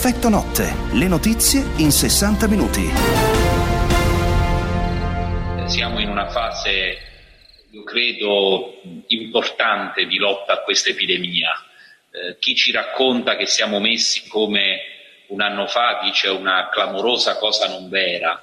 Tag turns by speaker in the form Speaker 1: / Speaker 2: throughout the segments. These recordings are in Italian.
Speaker 1: Effetto notte, le notizie in 60 minuti.
Speaker 2: Siamo in una fase, io credo, importante di lotta a questa epidemia. Eh, chi ci racconta che siamo messi come un anno fa dice una clamorosa cosa non vera.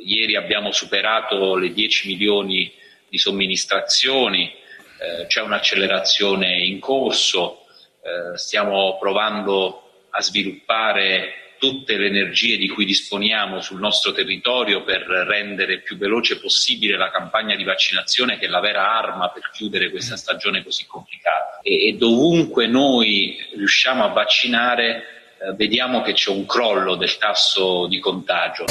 Speaker 2: Ieri abbiamo superato le 10 milioni di somministrazioni, eh, c'è un'accelerazione in corso, eh, stiamo provando a sviluppare tutte le energie di cui disponiamo sul nostro territorio per rendere più veloce possibile la campagna di vaccinazione che è la vera arma per chiudere questa stagione così complicata. E, e dovunque noi riusciamo a vaccinare eh, vediamo che c'è un crollo del tasso di contagio.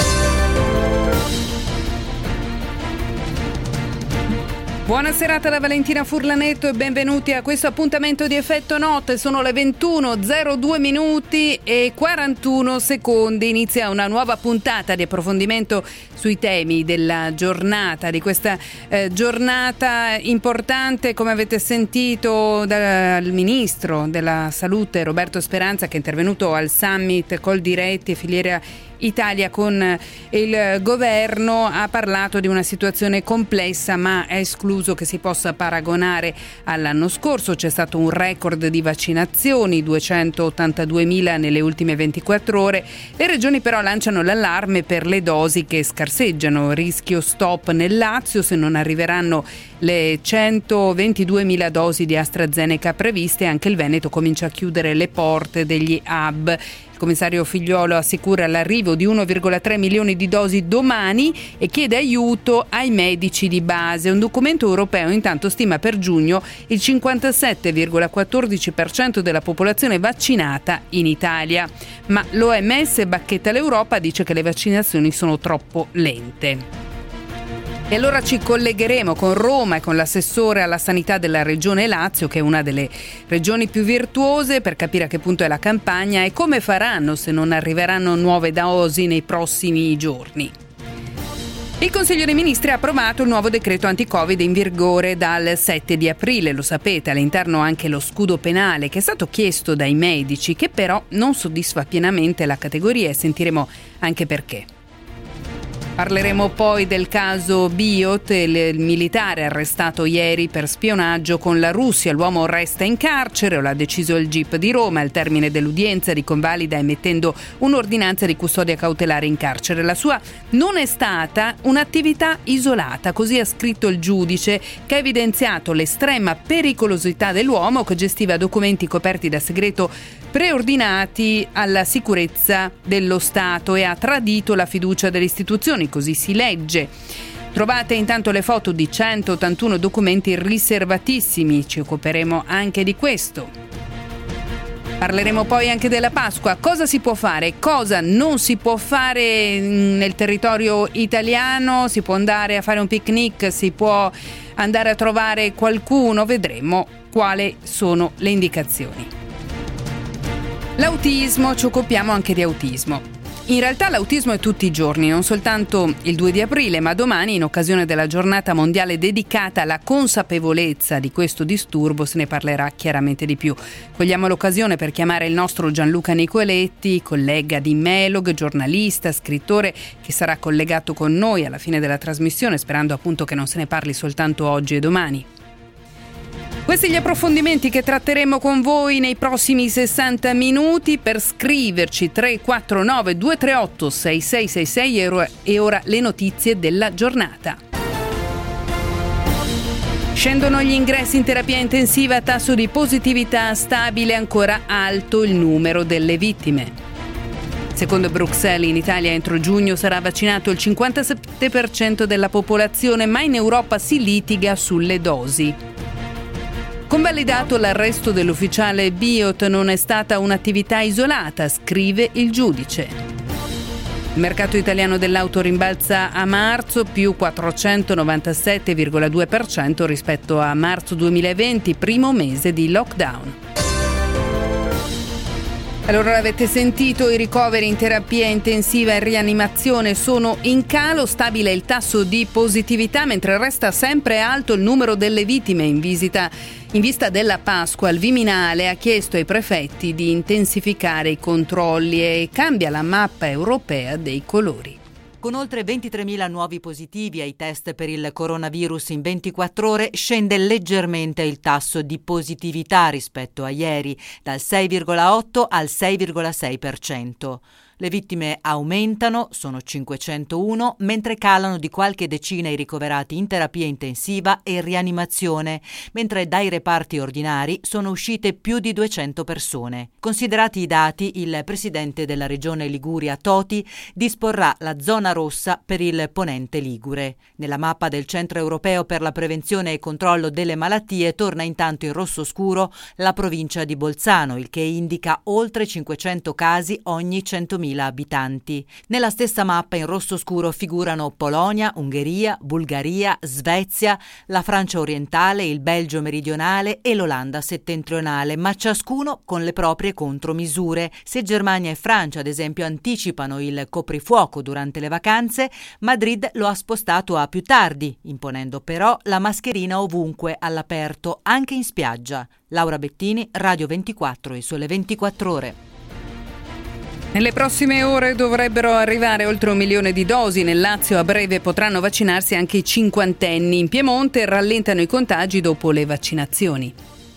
Speaker 3: Buona serata da Valentina Furlanetto e benvenuti a questo appuntamento di effetto notte. Sono le 21.02 minuti e 41 secondi. Inizia una nuova puntata di approfondimento sui temi della giornata, di questa eh, giornata importante, come avete sentito dal ministro della Salute Roberto Speranza che è intervenuto al summit Col Diretti e Filiera Italia con il governo ha parlato di una situazione complessa ma è escluso che si possa paragonare all'anno scorso. C'è stato un record di vaccinazioni, 282.000 nelle ultime 24 ore. Le regioni però lanciano l'allarme per le dosi che scarseggiano. Rischio stop nel Lazio se non arriveranno le 122.000 dosi di AstraZeneca previste. Anche il Veneto comincia a chiudere le porte degli hub commissario Figliolo assicura l'arrivo di 1,3 milioni di dosi domani e chiede aiuto ai medici di base. Un documento europeo intanto stima per giugno il 57,14% della popolazione vaccinata in Italia. Ma l'OMS bacchetta l'Europa, dice che le vaccinazioni sono troppo lente. E allora ci collegheremo con Roma e con l'assessore alla sanità della regione Lazio, che è una delle regioni più virtuose, per capire a che punto è la campagna e come faranno se non arriveranno nuove dosi nei prossimi giorni. Il Consiglio dei Ministri ha approvato il nuovo decreto anti-Covid in vigore dal 7 di aprile, lo sapete, all'interno anche lo scudo penale che è stato chiesto dai medici, che però non soddisfa pienamente la categoria e sentiremo anche perché. Parleremo poi del caso Biot, il militare arrestato ieri per spionaggio con la Russia. L'uomo resta in carcere, lo ha deciso il GIP di Roma al termine dell'udienza di convalida emettendo un'ordinanza di custodia cautelare in carcere. La sua non è stata un'attività isolata, così ha scritto il giudice che ha evidenziato l'estrema pericolosità dell'uomo che gestiva documenti coperti da segreto preordinati alla sicurezza dello Stato e ha tradito la fiducia delle istituzioni, così si legge. Trovate intanto le foto di 181 documenti riservatissimi, ci occuperemo anche di questo. Parleremo poi anche della Pasqua, cosa si può fare, cosa non si può fare nel territorio italiano, si può andare a fare un picnic, si può andare a trovare qualcuno, vedremo quali sono le indicazioni. L'autismo, ci occupiamo anche di autismo. In realtà l'autismo è tutti i giorni, non soltanto il 2 di aprile, ma domani, in occasione della giornata mondiale dedicata alla consapevolezza di questo disturbo, se ne parlerà chiaramente di più. Cogliamo l'occasione per chiamare il nostro Gianluca Nicoletti, collega di Melog, giornalista, scrittore, che sarà collegato con noi alla fine della trasmissione, sperando appunto che non se ne parli soltanto oggi e domani. Questi gli approfondimenti che tratteremo con voi nei prossimi 60 minuti per scriverci 349 238 6666 e ora le notizie della giornata. Scendono gli ingressi in terapia intensiva tasso di positività stabile ancora alto il numero delle vittime. Secondo Bruxelles in Italia entro giugno sarà vaccinato il 57% della popolazione, ma in Europa si litiga sulle dosi. Convalidato l'arresto dell'ufficiale Biot non è stata un'attività isolata, scrive il giudice. Il mercato italiano dell'auto rimbalza a marzo più 497,2% rispetto a marzo 2020, primo mese di lockdown. Allora l'avete sentito, i ricoveri in terapia intensiva e rianimazione sono in calo, stabile il tasso di positività mentre resta sempre alto il numero delle vittime in visita. In vista della Pasqua, il Viminale ha chiesto ai prefetti di intensificare i controlli e cambia la mappa europea dei colori.
Speaker 4: Con oltre 23.000 nuovi positivi ai test per il coronavirus in 24 ore, scende leggermente il tasso di positività rispetto a ieri, dal 6,8 al 6,6%. Le vittime aumentano, sono 501, mentre calano di qualche decina i ricoverati in terapia intensiva e rianimazione, mentre dai reparti ordinari sono uscite più di 200 persone. Considerati i dati, il presidente della regione Liguria Toti disporrà la zona rossa per il ponente Ligure. Nella mappa del Centro Europeo per la prevenzione e controllo delle malattie torna intanto in rosso scuro la provincia di Bolzano, il che indica oltre 500 casi ogni 100.000 100.000 abitanti. Nella stessa mappa in rosso scuro figurano Polonia, Ungheria, Bulgaria, Svezia, la Francia orientale, il Belgio meridionale e l'Olanda settentrionale, ma ciascuno con le proprie contromisure. Se Germania e Francia, ad esempio, anticipano il coprifuoco durante le vacanze, Madrid lo ha spostato a più tardi, imponendo però la mascherina ovunque all'aperto, anche in spiaggia. Laura Bettini, Radio 24 e Sole 24 ore.
Speaker 3: Nelle prossime ore dovrebbero arrivare oltre un milione di dosi. Nel Lazio a breve potranno vaccinarsi anche i cinquantenni. In Piemonte rallentano i contagi dopo le vaccinazioni.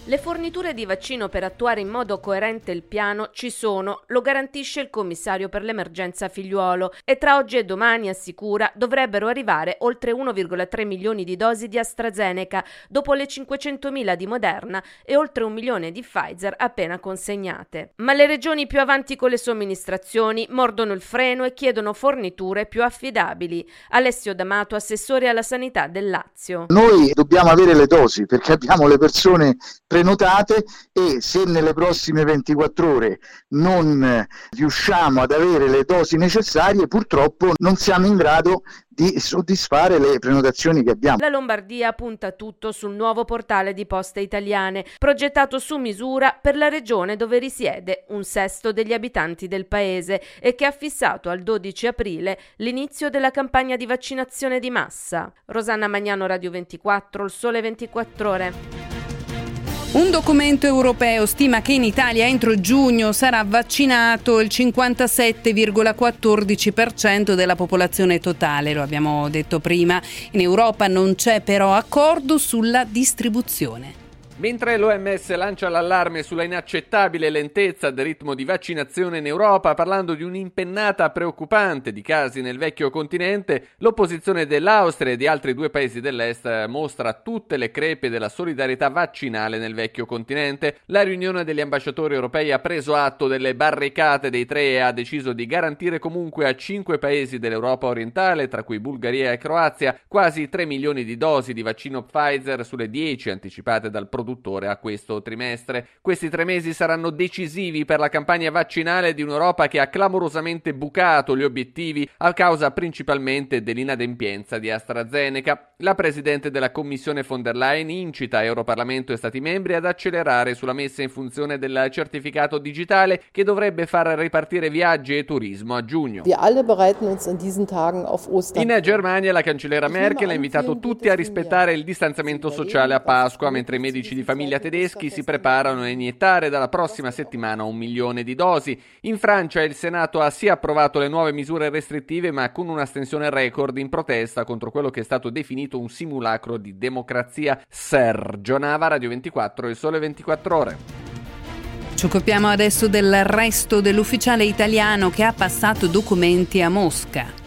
Speaker 5: Le forniture di vaccino per attuare in modo coerente il piano ci sono, lo garantisce il commissario per l'emergenza figliuolo e tra oggi e domani assicura dovrebbero arrivare oltre 1,3 milioni di dosi di AstraZeneca dopo le 500.000 di Moderna e oltre un milione di Pfizer appena consegnate. Ma le regioni più avanti con le somministrazioni mordono il freno e chiedono forniture più affidabili. Alessio D'Amato, assessore alla sanità del Lazio.
Speaker 6: Noi dobbiamo avere le dosi perché abbiamo le persone prenotate e se nelle prossime 24 ore non riusciamo ad avere le dosi necessarie purtroppo non siamo in grado di soddisfare le prenotazioni che abbiamo.
Speaker 5: La Lombardia punta tutto sul nuovo portale di poste italiane, progettato su misura per la regione dove risiede un sesto degli abitanti del paese e che ha fissato al 12 aprile l'inizio della campagna di vaccinazione di massa. Rosanna Magnano Radio 24, il sole 24 ore.
Speaker 3: Un documento europeo stima che in Italia entro giugno sarà vaccinato il 57,14% della popolazione totale, lo abbiamo detto prima. In Europa non c'è però accordo sulla distribuzione.
Speaker 7: Mentre l'OMS lancia l'allarme sulla inaccettabile lentezza del ritmo di vaccinazione in Europa, parlando di un'impennata preoccupante di casi nel vecchio continente, l'opposizione dell'Austria e di altri due paesi dell'Est mostra tutte le crepe della solidarietà vaccinale nel vecchio continente. La riunione degli ambasciatori europei ha preso atto delle barricate dei tre e ha deciso di garantire comunque a cinque paesi dell'Europa orientale, tra cui Bulgaria e Croazia, quasi 3 milioni di dosi di vaccino Pfizer sulle 10 anticipate dal produttore produttore a questo trimestre. Questi tre mesi saranno decisivi per la campagna vaccinale di un'Europa che ha clamorosamente bucato gli obiettivi a causa principalmente dell'inadempienza di AstraZeneca. La Presidente della Commissione von der Leyen incita Europarlamento e Stati membri ad accelerare sulla messa in funzione del certificato digitale che dovrebbe far ripartire viaggi e turismo a giugno. In Germania la cancellera Merkel ha invitato tutti a rispettare il distanziamento sociale a Pasqua, mentre i medici di famiglia tedeschi si preparano a iniettare dalla prossima settimana un milione di dosi. In Francia il Senato ha sì approvato le nuove misure restrittive, ma con un'astensione record in protesta contro quello che è stato definito un simulacro di democrazia. Sergio Nava, Radio 24 e Sole 24 Ore.
Speaker 3: Ci occupiamo adesso dell'arresto dell'ufficiale italiano che ha passato documenti a Mosca.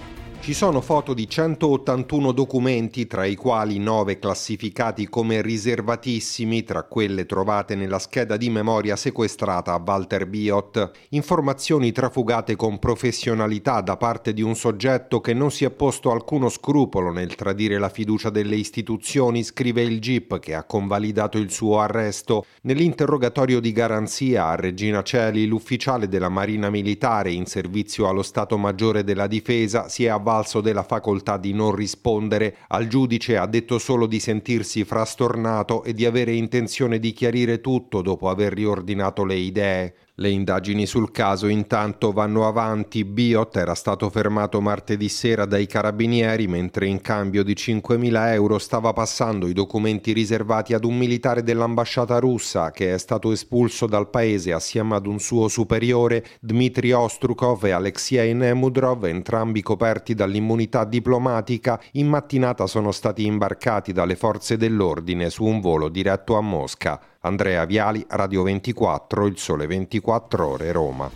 Speaker 8: Ci sono foto di 181 documenti, tra i quali 9 classificati come riservatissimi, tra quelle trovate nella scheda di memoria sequestrata a Walter Biot. Informazioni trafugate con professionalità da parte di un soggetto che non si è posto alcuno scrupolo nel tradire la fiducia delle istituzioni, scrive il GIP che ha convalidato il suo arresto. Nell'interrogatorio di garanzia a Regina Celi, l'ufficiale della Marina Militare in servizio allo Stato Maggiore della Difesa si è avvalso valso della facoltà di non rispondere. Al giudice ha detto solo di sentirsi frastornato e di avere intenzione di chiarire tutto dopo aver riordinato le idee. Le indagini sul caso intanto vanno avanti. Biot era stato fermato martedì sera dai carabinieri mentre in cambio di 5.000 euro stava passando i documenti riservati ad un militare dell'ambasciata russa che è stato espulso dal paese assieme ad un suo superiore, Dmitry Ostrukov e Alexei Nemudrov, entrambi coperti dall'immunità diplomatica. In mattinata sono stati imbarcati dalle forze dell'ordine su un volo diretto a Mosca. Andrea Viali, Radio 24, Il Sole 24 Ore, Roma.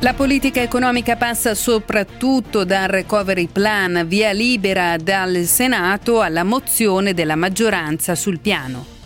Speaker 3: La politica economica passa soprattutto dal recovery plan, via libera dal Senato alla mozione della maggioranza sul piano.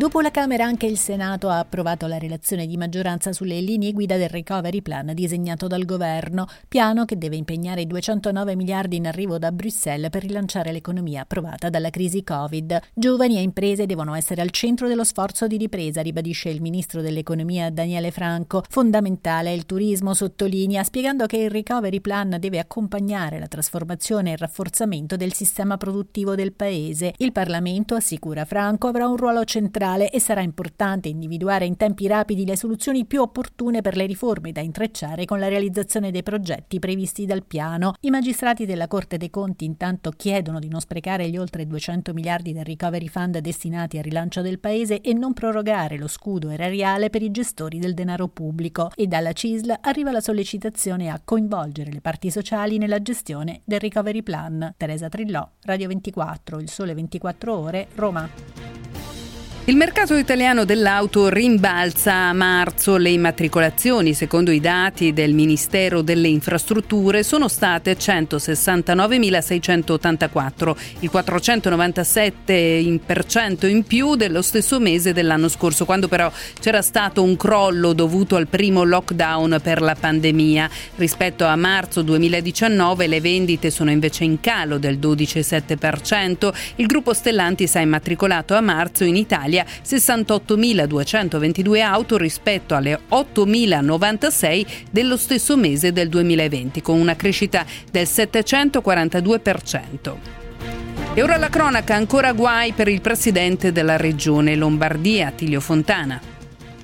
Speaker 9: Dopo la Camera anche il Senato ha approvato la relazione di maggioranza sulle linee guida del recovery plan disegnato dal governo, piano che deve impegnare 209 miliardi in arrivo da Bruxelles per rilanciare l'economia provata dalla crisi Covid. Giovani e imprese devono essere al centro dello sforzo di ripresa, ribadisce il ministro dell'economia Daniele Franco. Fondamentale è il turismo, sottolinea, spiegando che il recovery plan deve accompagnare la trasformazione e il rafforzamento del sistema produttivo del paese. Il Parlamento, assicura Franco, avrà un ruolo centrale centrale e sarà importante individuare in tempi rapidi le soluzioni più opportune per le riforme da intrecciare con la realizzazione dei progetti previsti dal piano. I magistrati della Corte dei Conti intanto chiedono di non sprecare gli oltre 200 miliardi del recovery fund destinati al rilancio del paese e non prorogare lo scudo erariale per i gestori del denaro pubblico. E dalla CISL arriva la sollecitazione a coinvolgere le parti sociali nella gestione del recovery plan. Teresa Trillò, Radio 24, Il Sole 24 Ore, Roma.
Speaker 3: Il mercato italiano dell'auto rimbalza a marzo. Le immatricolazioni, secondo i dati del Ministero delle Infrastrutture, sono state 169.684, il 497% in più dello stesso mese dell'anno scorso, quando però c'era stato un crollo dovuto al primo lockdown per la pandemia. Rispetto a marzo 2019 le vendite sono invece in calo del 12,7%. Il gruppo Stellantis ha immatricolato a marzo in Italia Italia 68.222 auto rispetto alle 8.096 dello stesso mese del 2020, con una crescita del 742%. E ora la cronaca, ancora guai per il presidente della regione Lombardia, Tilio Fontana.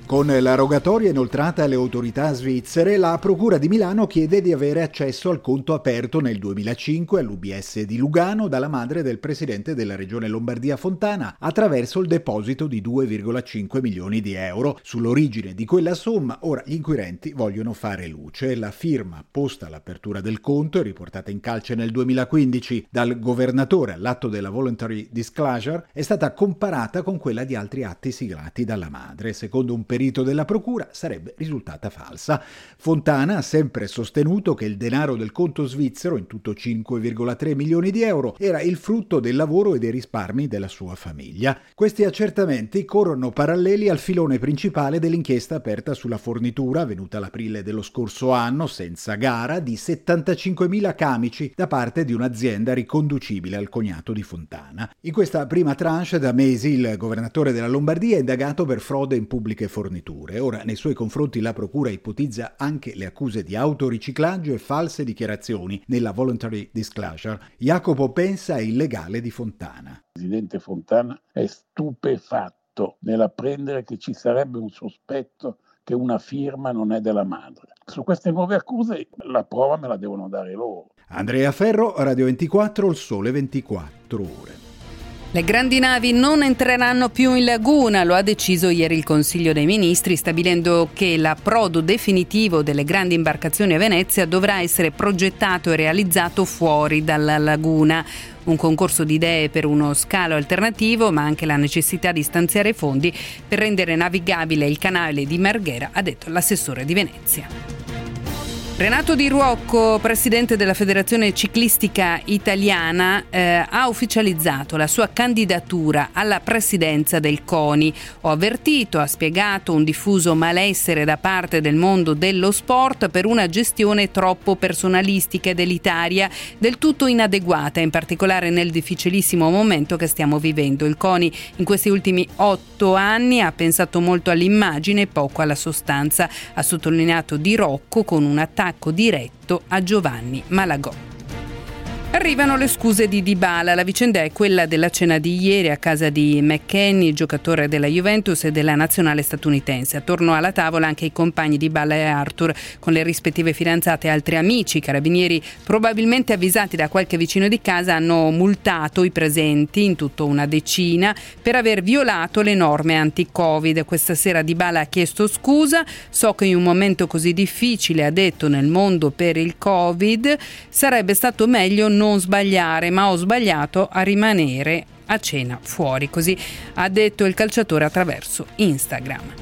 Speaker 10: Con la rogatoria inoltrata alle autorità svizzere, la Procura di Milano chiede di avere accesso al conto aperto nel 2005 all'UBS di Lugano dalla madre del presidente della regione Lombardia Fontana attraverso il deposito di 2,5 milioni di euro. Sull'origine di quella somma ora gli inquirenti vogliono fare luce. La firma posta all'apertura del conto e riportata in calce nel 2015 dal governatore all'atto della voluntary disclosure è stata comparata con quella di altri atti siglati dalla madre. Secondo un perito della procura sarebbe risultata falsa. Fontana ha sempre sostenuto che il denaro del conto svizzero, in tutto 5,3 milioni di euro, era il frutto del lavoro e dei risparmi della sua famiglia. Questi accertamenti corrono paralleli al filone principale dell'inchiesta aperta sulla fornitura, avvenuta l'aprile dello scorso anno, senza gara, di 75.000 camici da parte di un'azienda riconducibile al cognato di Fontana. In questa prima tranche da mesi il governatore della Lombardia è indagato per frode in pubbliche forniture forniture. Ora, nei suoi confronti la Procura ipotizza anche le accuse di autoriciclaggio e false dichiarazioni nella voluntary disclosure. Jacopo pensa illegale di Fontana. Il
Speaker 11: presidente Fontana è stupefatto nell'apprendere che ci sarebbe un sospetto che una firma non è della madre. Su queste nuove accuse la prova me la devono dare loro.
Speaker 10: Andrea Ferro, Radio 24, Il Sole 24 Ore.
Speaker 3: Le grandi navi non entreranno più in laguna, lo ha deciso ieri il Consiglio dei Ministri, stabilendo che l'approdo definitivo delle grandi imbarcazioni a Venezia dovrà essere progettato e realizzato fuori dalla laguna. Un concorso di idee per uno scalo alternativo, ma anche la necessità di stanziare fondi per rendere navigabile il canale di Marghera, ha detto l'assessore di Venezia. Renato Di Ruocco, presidente della Federazione Ciclistica Italiana, eh, ha ufficializzato la sua candidatura alla presidenza del CONI. Ho avvertito, ha spiegato, un diffuso malessere da parte del mondo dello sport per una gestione troppo personalistica ed elitaria, del tutto inadeguata, in particolare nel difficilissimo momento che stiamo vivendo. Il CONI in questi ultimi otto anni ha pensato molto all'immagine e poco alla sostanza, ha sottolineato Di Rocco con un attacco attacco diretto a Giovanni Malagò. Arrivano le scuse di Dybala, la vicenda è quella della cena di ieri a casa di McKenny, giocatore della Juventus e della nazionale statunitense. Attorno alla tavola anche i compagni di Dybala e Arthur con le rispettive fidanzate e altri amici. I carabinieri, probabilmente avvisati da qualche vicino di casa, hanno multato i presenti, in tutto una decina, per aver violato le norme anti-Covid. Questa sera Dybala ha chiesto scusa, so che in un momento così difficile, ha detto, nel mondo per il Covid, sarebbe stato meglio non sbagliare, ma ho sbagliato a rimanere a cena fuori, così ha detto il calciatore attraverso Instagram.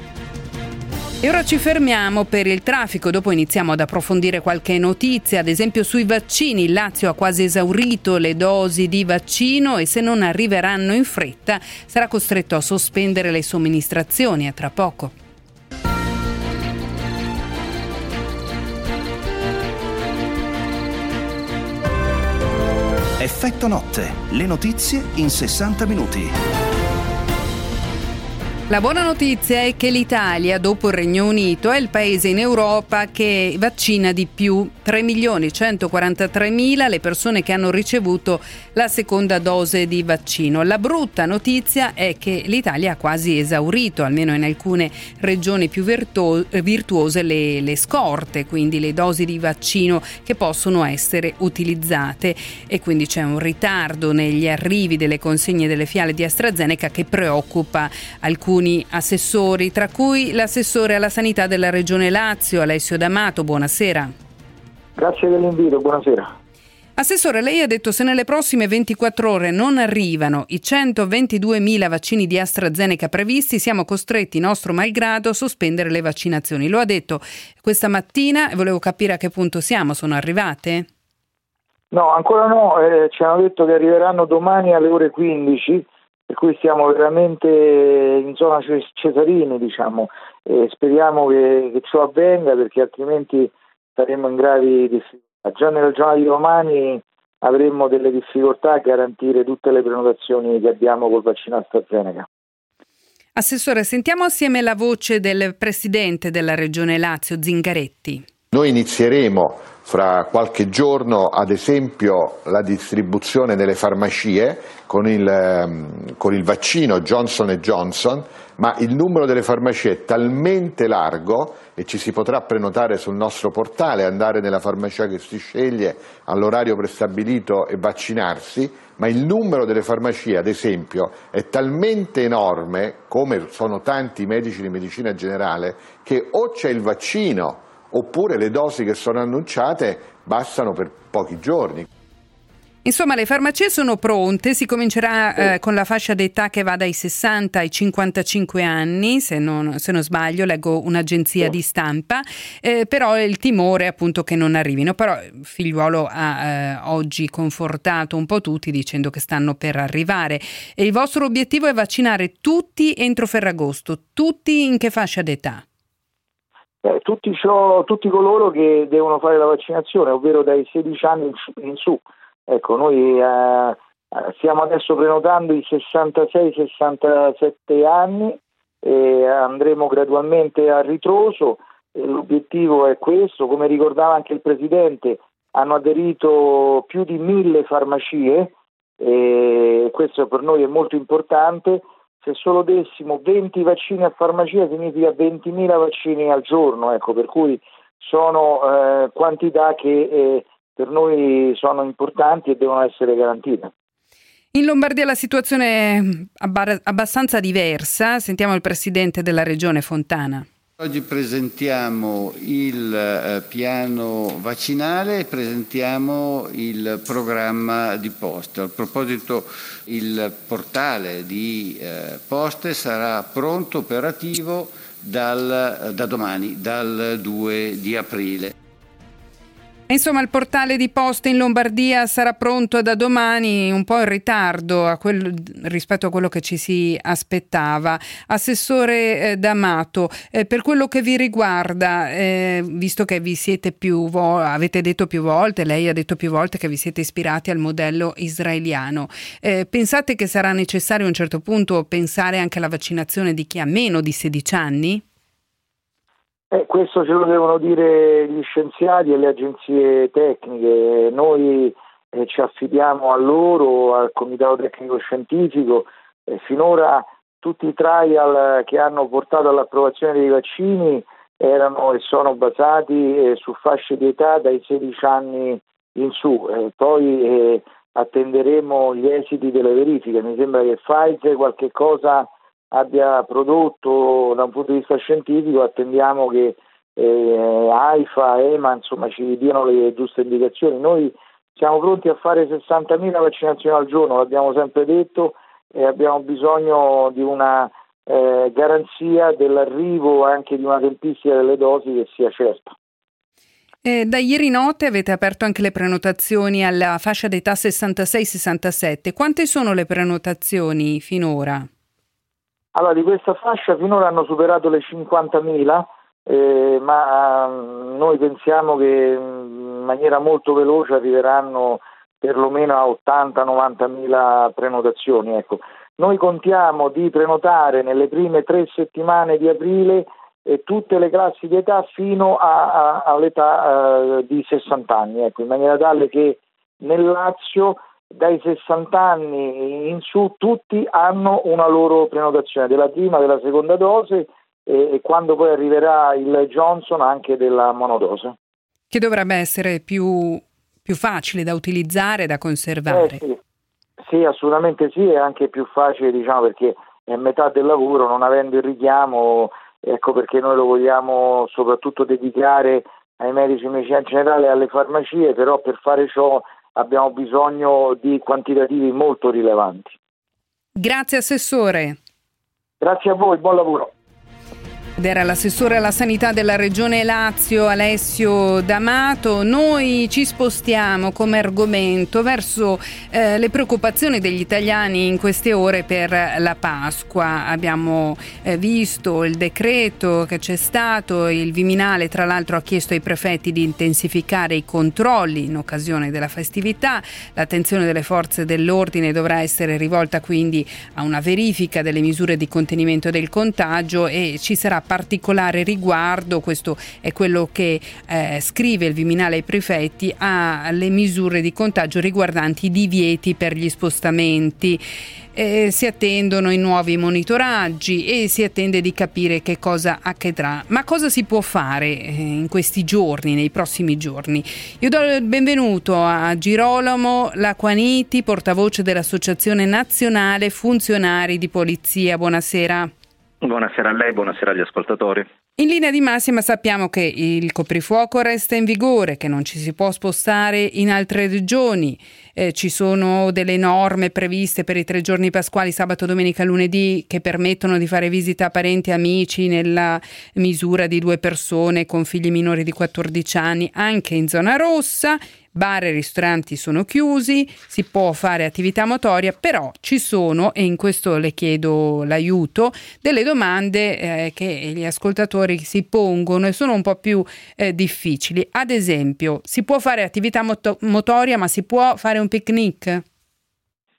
Speaker 3: E ora ci fermiamo per il traffico, dopo iniziamo ad approfondire qualche notizia, ad esempio sui vaccini. Il Lazio ha quasi esaurito le dosi di vaccino e se non arriveranno in fretta sarà costretto a sospendere le somministrazioni. A tra poco.
Speaker 1: Effetto notte. Le notizie in 60 minuti.
Speaker 3: La buona notizia è che l'Italia, dopo il Regno Unito, è il paese in Europa che vaccina di più. 3 milioni 143 mila le persone che hanno ricevuto la seconda dose di vaccino. La brutta notizia è che l'Italia ha quasi esaurito, almeno in alcune regioni più virtuose, le, le scorte, quindi le dosi di vaccino che possono essere utilizzate e quindi c'è un ritardo negli arrivi delle consegne delle fiale di AstraZeneca che preoccupa alcuni alcuni assessori, tra cui l'assessore alla sanità della Regione Lazio, Alessio D'Amato. Buonasera.
Speaker 12: Grazie dell'invito, buonasera.
Speaker 3: Assessore, lei ha detto se nelle prossime 24 ore non arrivano i 122.000 vaccini di AstraZeneca previsti, siamo costretti, nostro malgrado, a sospendere le vaccinazioni. Lo ha detto questa mattina e volevo capire a che punto siamo. Sono arrivate?
Speaker 12: No, ancora no. Eh, ci hanno detto che arriveranno domani alle ore 15 per cui siamo veramente in zona Cesarini, diciamo, e speriamo che, che ciò avvenga perché altrimenti saremo in gravi difficoltà. Già nella giornata di domani avremo delle difficoltà a garantire tutte le prenotazioni che abbiamo col vaccino AstraZeneca.
Speaker 3: Assessore, sentiamo assieme la voce del presidente della Regione Lazio, Zingaretti.
Speaker 13: Noi inizieremo fra qualche giorno ad esempio la distribuzione nelle farmacie con il, ehm, con il vaccino Johnson Johnson, ma il numero delle farmacie è talmente largo e ci si potrà prenotare sul nostro portale, andare nella farmacia che si sceglie all'orario prestabilito e vaccinarsi, ma il numero delle farmacie, ad esempio, è talmente enorme, come sono tanti i medici di medicina generale, che o c'è il vaccino oppure le dosi che sono annunciate bastano per pochi giorni.
Speaker 3: Insomma, le farmacie sono pronte, si comincerà eh, con la fascia d'età che va dai 60 ai 55 anni, se non, se non sbaglio, leggo un'agenzia di stampa, eh, però è il timore appunto che non arrivino. Però Figliuolo ha eh, oggi confortato un po' tutti dicendo che stanno per arrivare. E il vostro obiettivo è vaccinare tutti entro Ferragosto, tutti in che fascia d'età?
Speaker 12: Eh, tutti, ciò, tutti, coloro che devono fare la vaccinazione, ovvero dai 16 anni in su. Ecco, noi eh, eh stiamo adesso prenotando i 66-67 anni e andremo gradualmente a ritroso. L'obiettivo è questo, come ricordava anche il Presidente, hanno aderito più di mille farmacie e questo per noi è molto importante se solo dessimo 20 vaccini a farmacia significa 20.000 vaccini al giorno, ecco, per cui sono eh, quantità che eh, per noi sono importanti e devono essere garantite.
Speaker 3: In Lombardia la situazione è abbastanza diversa, sentiamo il presidente della regione Fontana.
Speaker 14: Oggi presentiamo il eh, piano vaccinale e presentiamo il programma di poste. A proposito, il portale di eh, poste sarà pronto operativo dal, da domani, dal 2 di aprile.
Speaker 3: Insomma, il portale di poste in Lombardia sarà pronto da domani, un po' in ritardo a quel, rispetto a quello che ci si aspettava. Assessore eh, D'Amato, eh, per quello che vi riguarda, eh, visto che vi siete più vo- avete detto più volte, lei ha detto più volte che vi siete ispirati al modello israeliano, eh, pensate che sarà necessario a un certo punto pensare anche alla vaccinazione di chi ha meno di 16 anni?
Speaker 12: Eh, questo ce lo devono dire gli scienziati e le agenzie tecniche. Noi eh, ci affidiamo a loro, al Comitato Tecnico Scientifico. Eh, finora tutti i trial che hanno portato all'approvazione dei vaccini erano e sono basati eh, su fasce di età dai 16 anni in su. poi eh, attenderemo gli esiti delle verifiche. Mi sembra che Pfizer qualche cosa abbia prodotto da un punto di vista scientifico, attendiamo che eh, AIFA, EMA insomma, ci diano le giuste indicazioni. Noi siamo pronti a fare 60.000 vaccinazioni al giorno, l'abbiamo sempre detto, e abbiamo bisogno di una eh, garanzia dell'arrivo anche di una tempistica delle dosi che sia certa.
Speaker 3: Eh, da ieri notte avete aperto anche le prenotazioni alla fascia d'età 66-67. Quante sono le prenotazioni finora?
Speaker 12: Allora, di questa fascia finora hanno superato le 50.000, eh, ma mm, noi pensiamo che mm, in maniera molto veloce arriveranno perlomeno a 80-90.000 prenotazioni. Ecco. Noi contiamo di prenotare nelle prime tre settimane di aprile eh, tutte le classi di età fino a, a, all'età eh, di 60 anni, ecco, in maniera tale che nel Lazio dai 60 anni in su tutti hanno una loro prenotazione della prima, della seconda dose e, e quando poi arriverà il Johnson anche della monodose.
Speaker 3: Che dovrebbe essere più, più facile da utilizzare, da conservare.
Speaker 12: Eh, sì. sì, assolutamente sì, è anche più facile diciamo perché è metà del lavoro, non avendo il richiamo ecco perché noi lo vogliamo soprattutto dedicare ai medici medicina generale e alle farmacie, però per fare ciò abbiamo bisogno di quantitativi molto rilevanti.
Speaker 3: Grazie Assessore.
Speaker 12: Grazie a voi, buon lavoro.
Speaker 3: Ed era l'assessore alla sanità della regione Lazio Alessio D'Amato. Noi ci spostiamo come argomento verso eh, le preoccupazioni degli italiani in queste ore per la Pasqua. Abbiamo eh, visto il decreto che c'è stato, il Viminale tra l'altro ha chiesto ai prefetti di intensificare i controlli in occasione della festività. L'attenzione delle forze dell'ordine dovrà essere rivolta quindi a una verifica delle misure di contenimento del contagio e ci sarà particolare riguardo, questo è quello che eh, scrive il Viminale ai prefetti, alle misure di contagio riguardanti i divieti per gli spostamenti. Eh, si attendono i nuovi monitoraggi e si attende di capire che cosa accadrà. Ma cosa si può fare eh, in questi giorni, nei prossimi giorni? Io do il benvenuto a Girolamo Laquaniti, portavoce dell'Associazione Nazionale Funzionari di Polizia. Buonasera.
Speaker 15: Buonasera a lei, buonasera agli ascoltatori.
Speaker 3: In linea di massima sappiamo che il coprifuoco resta in vigore, che non ci si può spostare in altre regioni, eh, ci sono delle norme previste per i tre giorni pasquali, sabato, domenica, lunedì, che permettono di fare visita a parenti e amici nella misura di due persone con figli minori di 14 anni, anche in zona rossa bar e ristoranti sono chiusi, si può fare attività motoria, però ci sono, e in questo le chiedo l'aiuto, delle domande eh, che gli ascoltatori si pongono e sono un po' più eh, difficili. Ad esempio, si può fare attività moto- motoria, ma si può fare un picnic?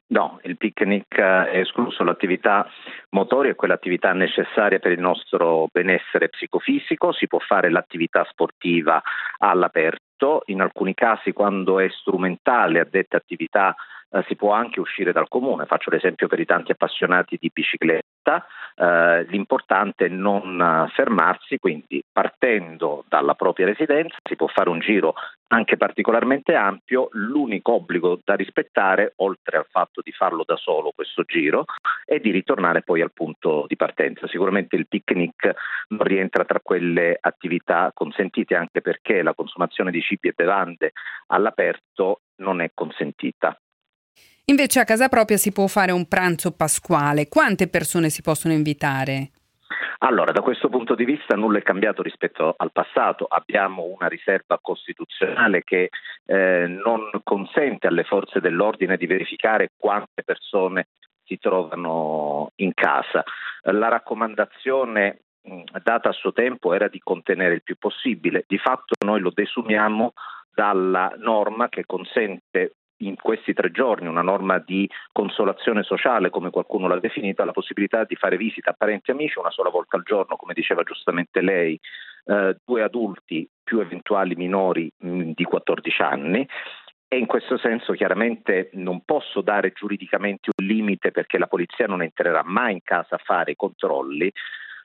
Speaker 15: No, il picnic è escluso, l'attività motoria è quell'attività necessaria per il nostro benessere psicofisico, si può fare l'attività sportiva all'aperto, in alcuni casi quando è strumentale a dette attività eh, si può anche uscire dal comune, faccio l'esempio per i tanti appassionati di bicicletta, eh, l'importante è non eh, fermarsi, quindi partendo dalla propria residenza si può fare un giro anche particolarmente ampio, l'unico obbligo da rispettare, oltre al fatto di farlo da solo questo giro, è di ritornare poi al punto di partenza. Sicuramente il picnic non rientra tra quelle attività consentite anche perché la consumazione di cibi e bevande all'aperto non è consentita.
Speaker 3: Invece a casa propria si può fare un pranzo pasquale. Quante persone si possono invitare?
Speaker 15: Allora, da questo punto di vista nulla è cambiato rispetto al passato. Abbiamo una riserva costituzionale che eh, non consente alle forze dell'ordine di verificare quante persone si trovano in casa. La raccomandazione data a suo tempo era di contenere il più possibile. Di fatto noi lo desumiamo dalla norma che consente in questi tre giorni una norma di consolazione sociale, come qualcuno l'ha definita, la possibilità di fare visita a parenti e amici una sola volta al giorno, come diceva giustamente lei, eh, due adulti più eventuali minori mh, di 14 anni e in questo senso chiaramente non posso dare giuridicamente un limite perché la polizia non entrerà mai in casa a fare i controlli,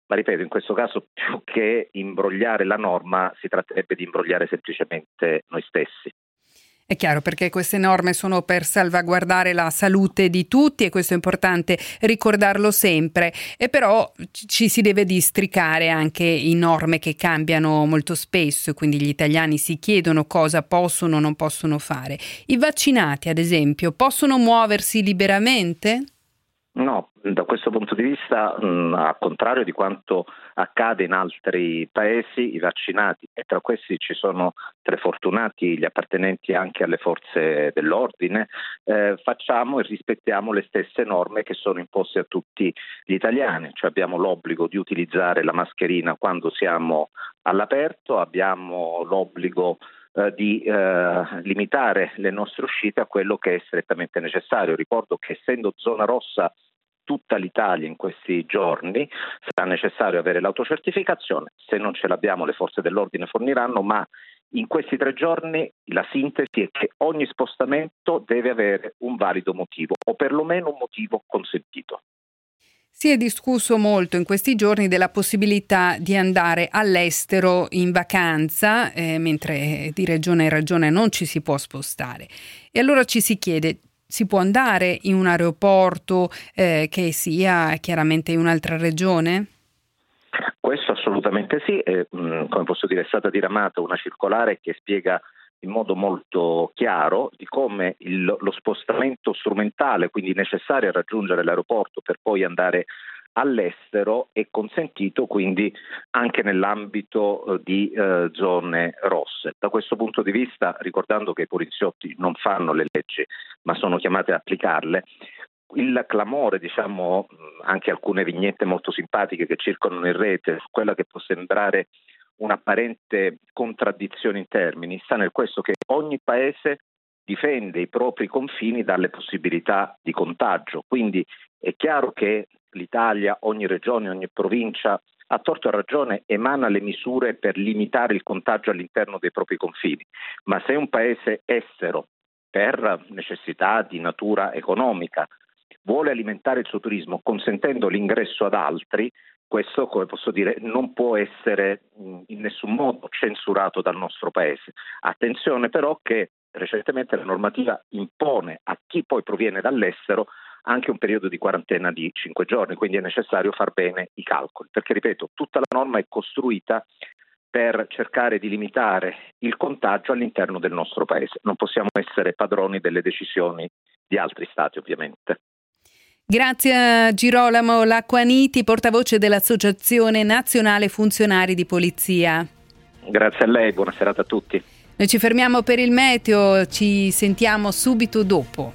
Speaker 15: ma ripeto, in questo caso più che imbrogliare la norma si tratterebbe di imbrogliare semplicemente noi stessi.
Speaker 3: È chiaro perché queste norme sono per salvaguardare la salute di tutti e questo è importante ricordarlo sempre, e però ci si deve districare anche in norme che cambiano molto spesso, quindi gli italiani si chiedono cosa possono o non possono fare. I vaccinati, ad esempio, possono muoversi liberamente?
Speaker 15: No, da questo punto di vista, mh, al contrario di quanto accade in altri paesi, i vaccinati, e tra questi ci sono tre fortunati, gli appartenenti anche alle forze dell'ordine, eh, facciamo e rispettiamo le stesse norme che sono imposte a tutti gli italiani, cioè abbiamo l'obbligo di utilizzare la mascherina quando siamo all'aperto, abbiamo l'obbligo eh, di eh, limitare le nostre uscite a quello che è strettamente necessario. Ricordo che essendo zona rossa tutta l'Italia in questi giorni sarà necessario avere l'autocertificazione, se non ce l'abbiamo le forze dell'ordine forniranno, ma in questi tre giorni la sintesi è che ogni spostamento deve avere un valido motivo o perlomeno un motivo consentito.
Speaker 3: Si è discusso molto in questi giorni della possibilità di andare all'estero in vacanza, eh, mentre di regione in regione non ci si può spostare. E allora ci si chiede, si può andare in un aeroporto eh, che sia chiaramente in un'altra regione?
Speaker 15: Questo assolutamente sì, e, mm, come posso dire è stata diramata una circolare che spiega in modo molto chiaro di come il, lo spostamento strumentale, quindi necessario a raggiungere l'aeroporto per poi andare all'estero è consentito quindi anche nell'ambito eh, di eh, zone rosse. Da questo punto di vista, ricordando che i poliziotti non fanno le leggi ma sono chiamati ad applicarle, il clamore, diciamo, anche alcune vignette molto simpatiche che circolano in rete, quella che può sembrare un'apparente contraddizione in termini sta nel questo che ogni paese difende i propri confini dalle possibilità di contagio. Quindi è chiaro che l'Italia, ogni regione, ogni provincia, a torto e a ragione emana le misure per limitare il contagio all'interno dei propri confini. Ma se un paese estero, per necessità di natura economica, vuole alimentare il suo turismo consentendo l'ingresso ad altri, questo, come posso dire, non può essere in nessun modo censurato dal nostro Paese. Attenzione però che recentemente la normativa impone a chi poi proviene dall'estero anche un periodo di quarantena di 5 giorni, quindi è necessario far bene i calcoli, perché ripeto, tutta la norma è costruita per cercare di limitare il contagio all'interno del nostro Paese. Non possiamo essere padroni delle decisioni di altri Stati, ovviamente.
Speaker 3: Grazie a Girolamo Lacquaniti, portavoce dell'Associazione Nazionale Funzionari di Polizia.
Speaker 15: Grazie a lei, buona serata a tutti.
Speaker 3: Noi ci fermiamo per il meteo, ci sentiamo subito dopo.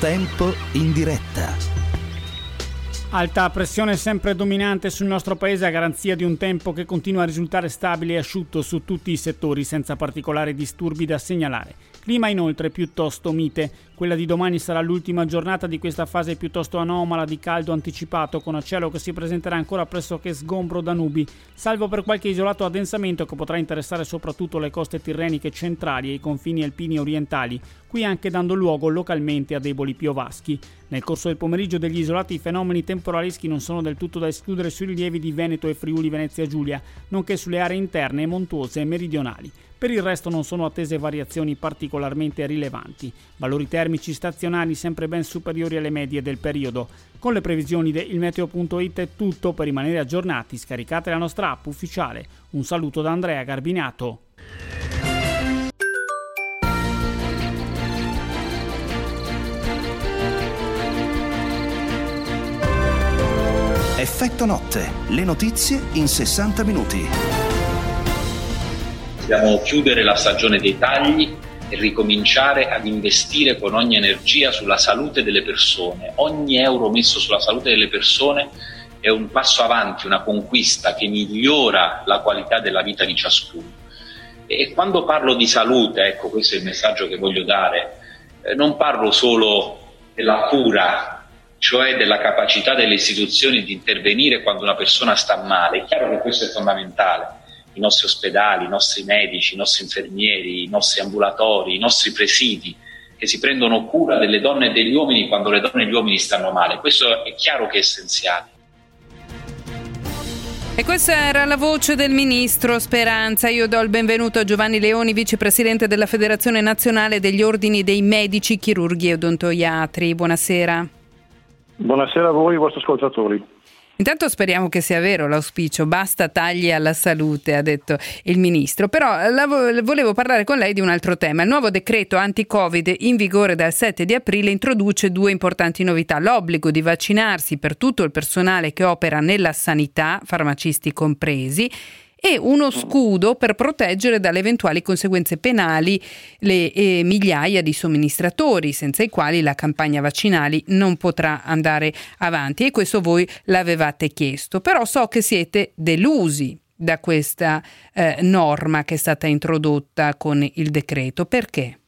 Speaker 1: Tempo in diretta.
Speaker 16: Alta pressione sempre dominante sul nostro paese a garanzia di un tempo che continua a risultare stabile e asciutto su tutti i settori senza particolari disturbi da segnalare. Clima inoltre piuttosto mite. Quella di domani sarà l'ultima giornata di questa fase piuttosto anomala di caldo anticipato con a cielo che si presenterà ancora pressoché sgombro da nubi, salvo per qualche isolato addensamento che potrà interessare soprattutto le coste tirreniche centrali e i confini alpini orientali, qui anche dando luogo localmente a deboli piovaschi. Nel corso del pomeriggio degli isolati fenomeni temporaleschi non sono del tutto da escludere sui rilievi di Veneto e Friuli Venezia Giulia, nonché sulle aree interne montuose e meridionali. Per il resto non sono attese variazioni particolarmente rilevanti, valori termici stazionari sempre ben superiori alle medie del periodo. Con le previsioni di ilmeteo.it è tutto per rimanere aggiornati, scaricate la nostra app ufficiale. Un saluto da Andrea Garbinato.
Speaker 1: Effetto notte, le notizie in 60 minuti.
Speaker 2: Dobbiamo chiudere la stagione dei tagli e ricominciare ad investire con ogni energia sulla salute delle persone. Ogni euro messo sulla salute delle persone è un passo avanti, una conquista che migliora la qualità della vita di ciascuno. E quando parlo di salute, ecco questo è il messaggio che voglio dare, eh, non parlo solo della cura, cioè della capacità delle istituzioni di intervenire quando una persona sta male. È chiaro che questo è fondamentale i nostri ospedali, i nostri medici, i nostri infermieri, i nostri ambulatori, i nostri presidi che si prendono cura delle donne e degli uomini quando le donne e gli uomini stanno male. Questo è chiaro che è essenziale.
Speaker 3: E questa era la voce del ministro Speranza. Io do il benvenuto a Giovanni Leoni, vicepresidente della Federazione Nazionale degli Ordini dei Medici, Chirurghi e Odontoiatri. Buonasera.
Speaker 17: Buonasera a voi e ai vostri ascoltatori.
Speaker 3: Intanto speriamo che sia vero l'auspicio, basta tagli alla salute, ha detto il ministro. Però vo- volevo parlare con lei di un altro tema. Il nuovo decreto anti-Covid in vigore dal 7 di aprile introduce due importanti novità. L'obbligo di vaccinarsi per tutto il personale che opera nella sanità, farmacisti compresi, e uno scudo per proteggere dalle eventuali conseguenze penali le eh, migliaia di somministratori senza i quali la campagna vaccinali non potrà andare avanti e questo voi l'avevate chiesto. Però so che siete delusi da questa eh, norma che è stata introdotta con il decreto. Perché?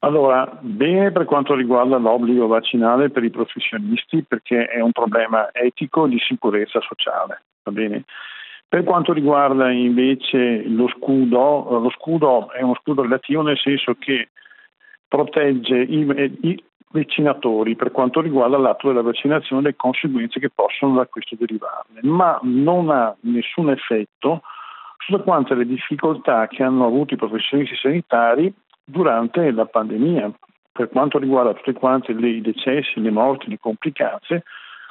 Speaker 17: Allora, bene per quanto riguarda l'obbligo vaccinale per i professionisti perché è un problema etico di sicurezza sociale, va bene? Per quanto riguarda invece lo scudo, lo scudo è uno scudo relativo nel senso che protegge i, i vaccinatori per quanto riguarda l'atto della vaccinazione e le conseguenze che possono da questo derivarne, ma non ha nessun effetto su quante le difficoltà che hanno avuto i professionisti sanitari durante la pandemia, per quanto riguarda tutte quante le, i decessi, le morti, le complicanze,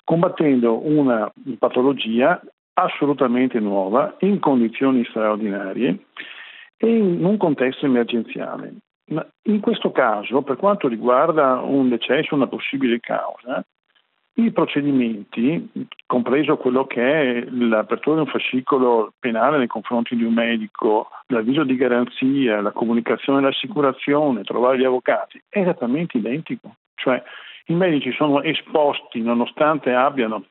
Speaker 17: combattendo una patologia assolutamente nuova, in condizioni straordinarie e in un contesto emergenziale. Ma in questo caso, per quanto riguarda un decesso, una possibile causa, i procedimenti, compreso quello che è l'apertura di un fascicolo penale nei confronti di un medico, l'avviso di garanzia, la comunicazione dell'assicurazione, trovare gli avvocati, è esattamente identico. Cioè i medici sono esposti, nonostante abbiano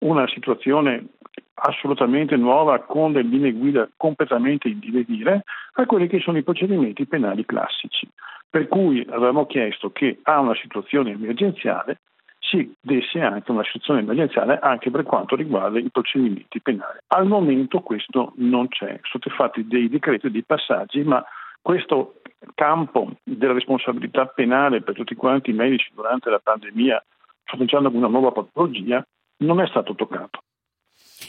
Speaker 17: una situazione assolutamente nuova con delle linee guida completamente in divenire a quelli che sono i procedimenti penali classici. Per cui avevamo chiesto che a una situazione emergenziale si desse anche una situazione emergenziale anche per quanto riguarda i procedimenti penali. Al momento questo non c'è, sono stati fatti dei decreti e dei passaggi, ma questo campo della responsabilità penale per tutti quanti i medici durante la pandemia, fronteggiando una nuova patologia, non è stato toccato.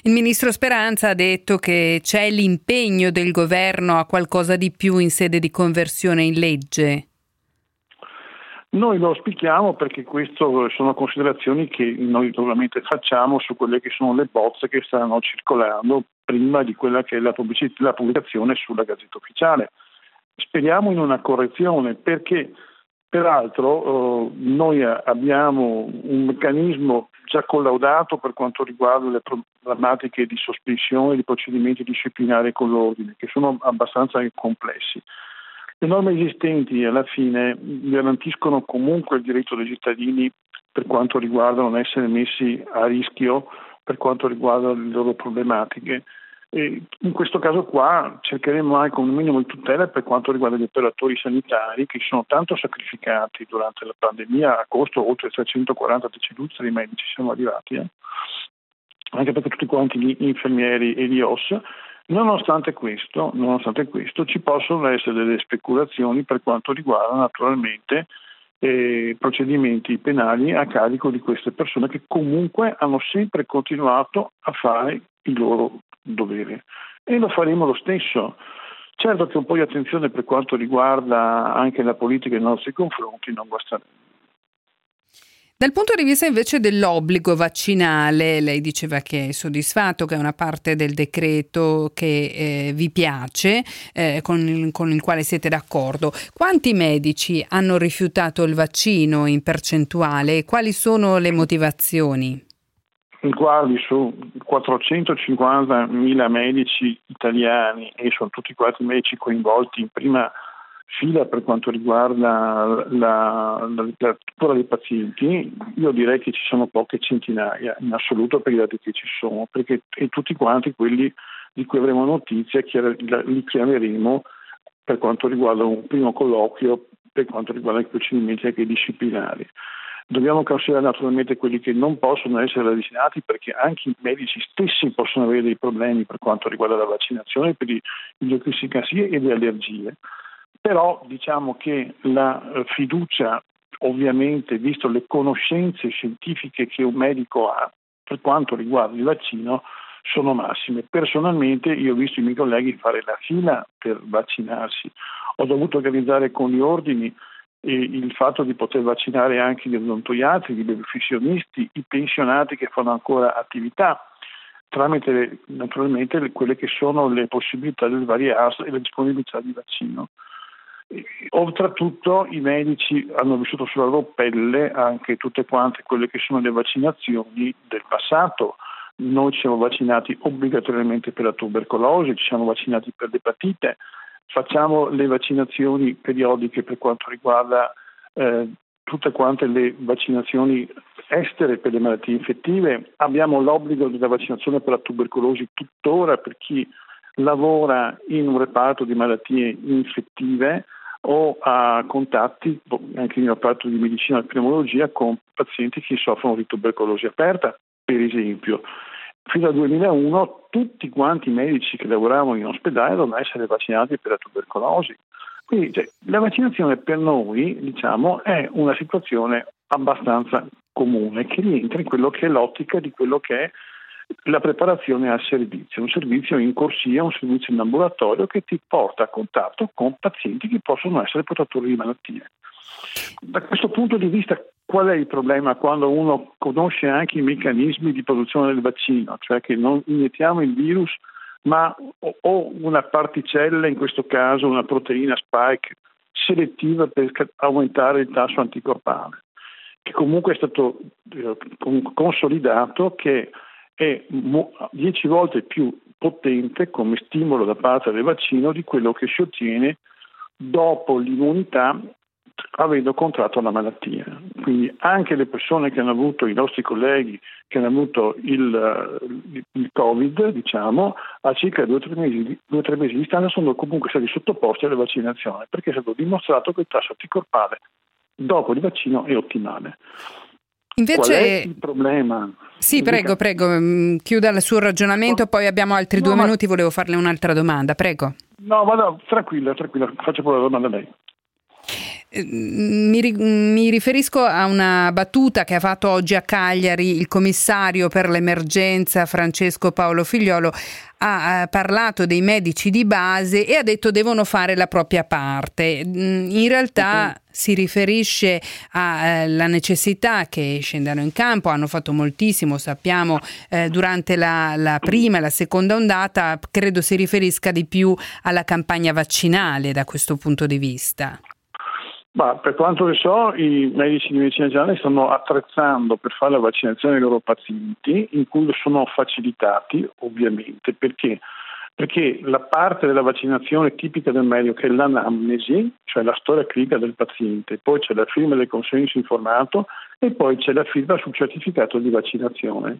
Speaker 3: Il ministro Speranza ha detto che c'è l'impegno del governo a qualcosa di più in sede di conversione in legge.
Speaker 17: Noi lo auspichiamo perché queste sono considerazioni che noi naturalmente facciamo su quelle che sono le bozze che stanno circolando prima di quella che è la, la pubblicazione sulla Gazzetta Ufficiale. Speriamo in una correzione perché Peraltro eh, noi abbiamo un meccanismo già collaudato per quanto riguarda le problematiche di sospensione di procedimenti disciplinari con l'ordine, che sono abbastanza complessi. Le norme esistenti alla fine garantiscono comunque il diritto dei cittadini per quanto riguarda non essere messi a rischio per quanto riguarda le loro problematiche e in questo caso qua cercheremo anche un minimo di tutela per quanto riguarda gli operatori sanitari che sono tanto sacrificati durante la pandemia a costo oltre 340 deceduti di medici siamo arrivati, eh? anche perché tutti quanti gli infermieri e gli OS Nonostante questo, nonostante questo, ci possono essere delle speculazioni per quanto riguarda naturalmente eh, procedimenti penali a carico di queste persone che comunque hanno sempre continuato a fare il loro dovere e lo faremo lo stesso. Certo che un po' di attenzione per quanto riguarda anche la politica nei nostri confronti non guasterebbe.
Speaker 3: Dal punto di vista invece dell'obbligo vaccinale, lei diceva che è soddisfatto, che è una parte del decreto che eh, vi piace, eh, con, il, con, il, quale siete d'accordo. Quanti medici hanno rifiutato il vaccino in percentuale e quali sono le motivazioni?
Speaker 17: Guardi, su 450.000 medici italiani e sono tutti quanti medici coinvolti in prima fila per quanto riguarda la, cura dei pazienti, io direi che ci sono poche centinaia in assoluto per i dati che ci sono, perché e tutti quanti quelli di cui avremo notizia li chiameremo per quanto riguarda un primo colloquio, per quanto riguarda i procedimenti anche disciplinari. Dobbiamo considerare naturalmente quelli che non possono essere vaccinati perché anche i medici stessi possono avere dei problemi per quanto riguarda la vaccinazione per i idiocrissicasie e le allergie. Però diciamo che la eh, fiducia, ovviamente, visto le conoscenze scientifiche che un medico ha per quanto riguarda il vaccino, sono massime. Personalmente io ho visto i miei colleghi fare la fila per vaccinarsi, ho dovuto organizzare con gli ordini il fatto di poter vaccinare anche gli odontoiatri, i professionisti, i pensionati che fanno ancora attività tramite naturalmente quelle che sono le possibilità del varie AS e la disponibilità di vaccino. Oltretutto i medici hanno vissuto sulla loro pelle anche tutte quante quelle che sono le vaccinazioni del passato, noi ci siamo vaccinati obbligatoriamente per la tubercolosi, ci siamo vaccinati per l'epatite, facciamo le vaccinazioni periodiche per quanto riguarda eh, tutte quante le vaccinazioni estere per le malattie infettive, abbiamo l'obbligo della vaccinazione per la tubercolosi tuttora per chi lavora in un reparto di malattie infettive o ha contatti, anche in un reparto di medicina e pneumologia, con pazienti che soffrono di tubercolosi aperta, per esempio. Fino al 2001 tutti quanti i medici che lavoravano in ospedale dovevano essere vaccinati per la tubercolosi. Quindi cioè, la vaccinazione per noi diciamo, è una situazione abbastanza comune che rientra in quello che è l'ottica di quello che è la preparazione al servizio, un servizio in corsia, un servizio in ambulatorio che ti porta a contatto con pazienti che possono essere portatori di malattie. Da questo punto di vista, qual è il problema quando uno conosce anche i meccanismi di produzione del vaccino, cioè che non iniettiamo il virus, ma o una particella, in questo caso una proteina spike selettiva per aumentare il tasso anticorpale, che comunque è stato eh, consolidato che è 10 volte più potente come stimolo da parte del vaccino di quello che si ottiene dopo l'immunità avendo contratto la malattia. Quindi anche le persone che hanno avuto, i nostri colleghi che hanno avuto il, il Covid, diciamo, a circa due o tre mesi, due, tre mesi di distanza sono comunque stati sottoposti alle vaccinazioni perché è stato dimostrato che il tasso anticorpale dopo il vaccino è ottimale.
Speaker 3: Invece...
Speaker 17: Qual è il problema?
Speaker 3: Sì, prego, prego, mm, chiuda il suo ragionamento, poi abbiamo altri no, due ma... minuti, volevo farle un'altra domanda, prego.
Speaker 17: No, vado, tranquilla, tranquilla, faccio pure la domanda a lei.
Speaker 3: Mi, mi, riferisco a una battuta che ha fatto oggi a Cagliari il commissario per l'emergenza Francesco Paolo Figliolo. Ha, parlato dei medici di base e ha detto devono fare la propria parte. In realtà uh-huh. si riferisce alla eh, necessità che scendano in campo, hanno fatto moltissimo, sappiamo, eh, durante la, la prima e la seconda ondata, credo si riferisca di più alla campagna vaccinale da questo punto di vista.
Speaker 17: Ma per quanto ne so, i medici di medicina generale stanno attrezzando per fare la vaccinazione dei loro pazienti, in cui sono facilitati, ovviamente, perché? Perché la parte della vaccinazione tipica del medico che è l'anamnesi, cioè la storia clinica del paziente, poi c'è la firma del consenso informato e poi c'è la firma sul certificato di vaccinazione.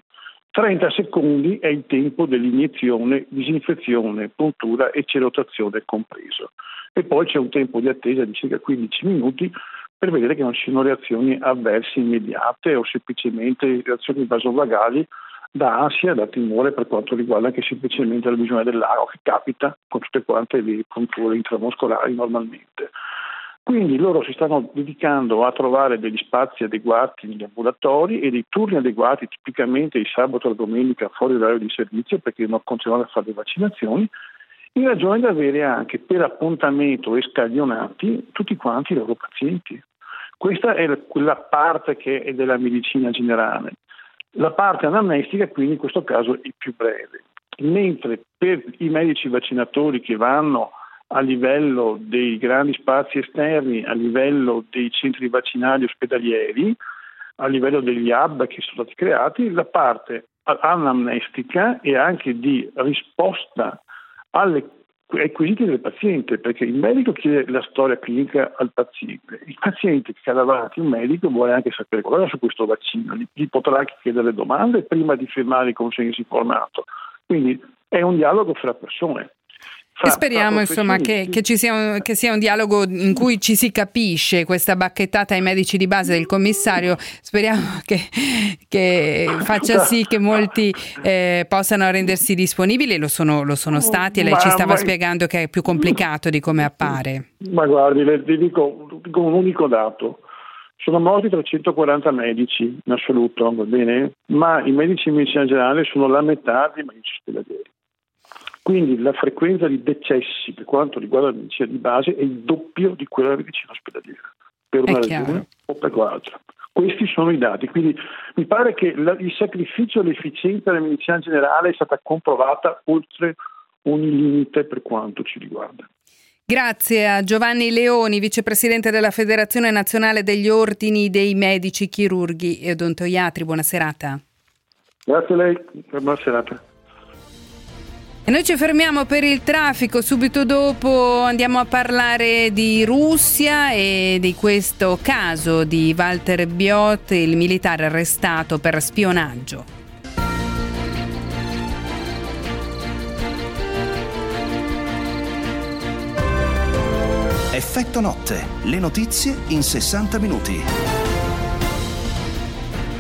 Speaker 17: 30 secondi è il tempo dell'iniezione, disinfezione, puntura e cerotazione compreso. E poi c'è un tempo di attesa di circa 15 minuti per vedere che non ci siano reazioni avverse immediate o semplicemente reazioni vasovagali da ansia, da timore per quanto riguarda anche semplicemente la visione dell'ago che capita con tutte quante le punture intramuscolari normalmente. Quindi loro si stanno dedicando a trovare degli spazi adeguati negli ambulatori e dei turni adeguati, tipicamente il sabato e la domenica fuori dall'area di servizio perché non continuano a fare le vaccinazioni, in ragione di avere anche per appuntamento e scaglionati tutti quanti i loro pazienti. Questa è quella parte che è della medicina generale. La parte anamnestica quindi in questo caso è più breve, mentre per i medici vaccinatori che vanno a livello dei grandi spazi esterni, a livello dei centri vaccinali ospedalieri, a livello degli hub che sono stati creati, la parte anamnestica e anche di risposta alle, ai quesiti del paziente, perché il medico chiede la storia clinica al paziente, il paziente che ha davanti un medico vuole anche sapere qualcosa su questo vaccino, gli, potrà anche chiedere domande prima di firmare il consenso informato. Quindi è un dialogo fra persone.
Speaker 3: E speriamo insomma che, che, ci sia un, che, sia un, dialogo in cui ci si capisce questa bacchettata ai medici di base del commissario. Speriamo che, che faccia sì che molti eh, possano rendersi disponibili. Lo sono, lo sono stati e lei ma, ci stava ma, spiegando che è più complicato di come appare.
Speaker 17: Ma guardi, le, dico, dico un unico dato. Sono morti 340 medici in assoluto, va bene? Ma i medici in medicina generale sono la metà dei medici ospedalieri. Quindi la frequenza di decessi per quanto riguarda la medicina di base è il doppio di quella della medicina ospedaliera, per una ragione o per l'altra. Questi sono i dati, quindi mi pare che la, il sacrificio e l'efficienza della medicina generale è stata comprovata oltre ogni limite per quanto ci riguarda.
Speaker 3: Grazie a Giovanni Leoni, vicepresidente della Federazione Nazionale degli Ordini dei Medici, Chirurghi e Odontoiatri. Buona serata.
Speaker 17: Grazie a lei, buona serata.
Speaker 3: E noi ci fermiamo per il traffico, subito dopo andiamo a parlare di Russia e di questo caso di Walter Biot, il militare arrestato per spionaggio.
Speaker 1: Effetto notte, le notizie in 60 minuti.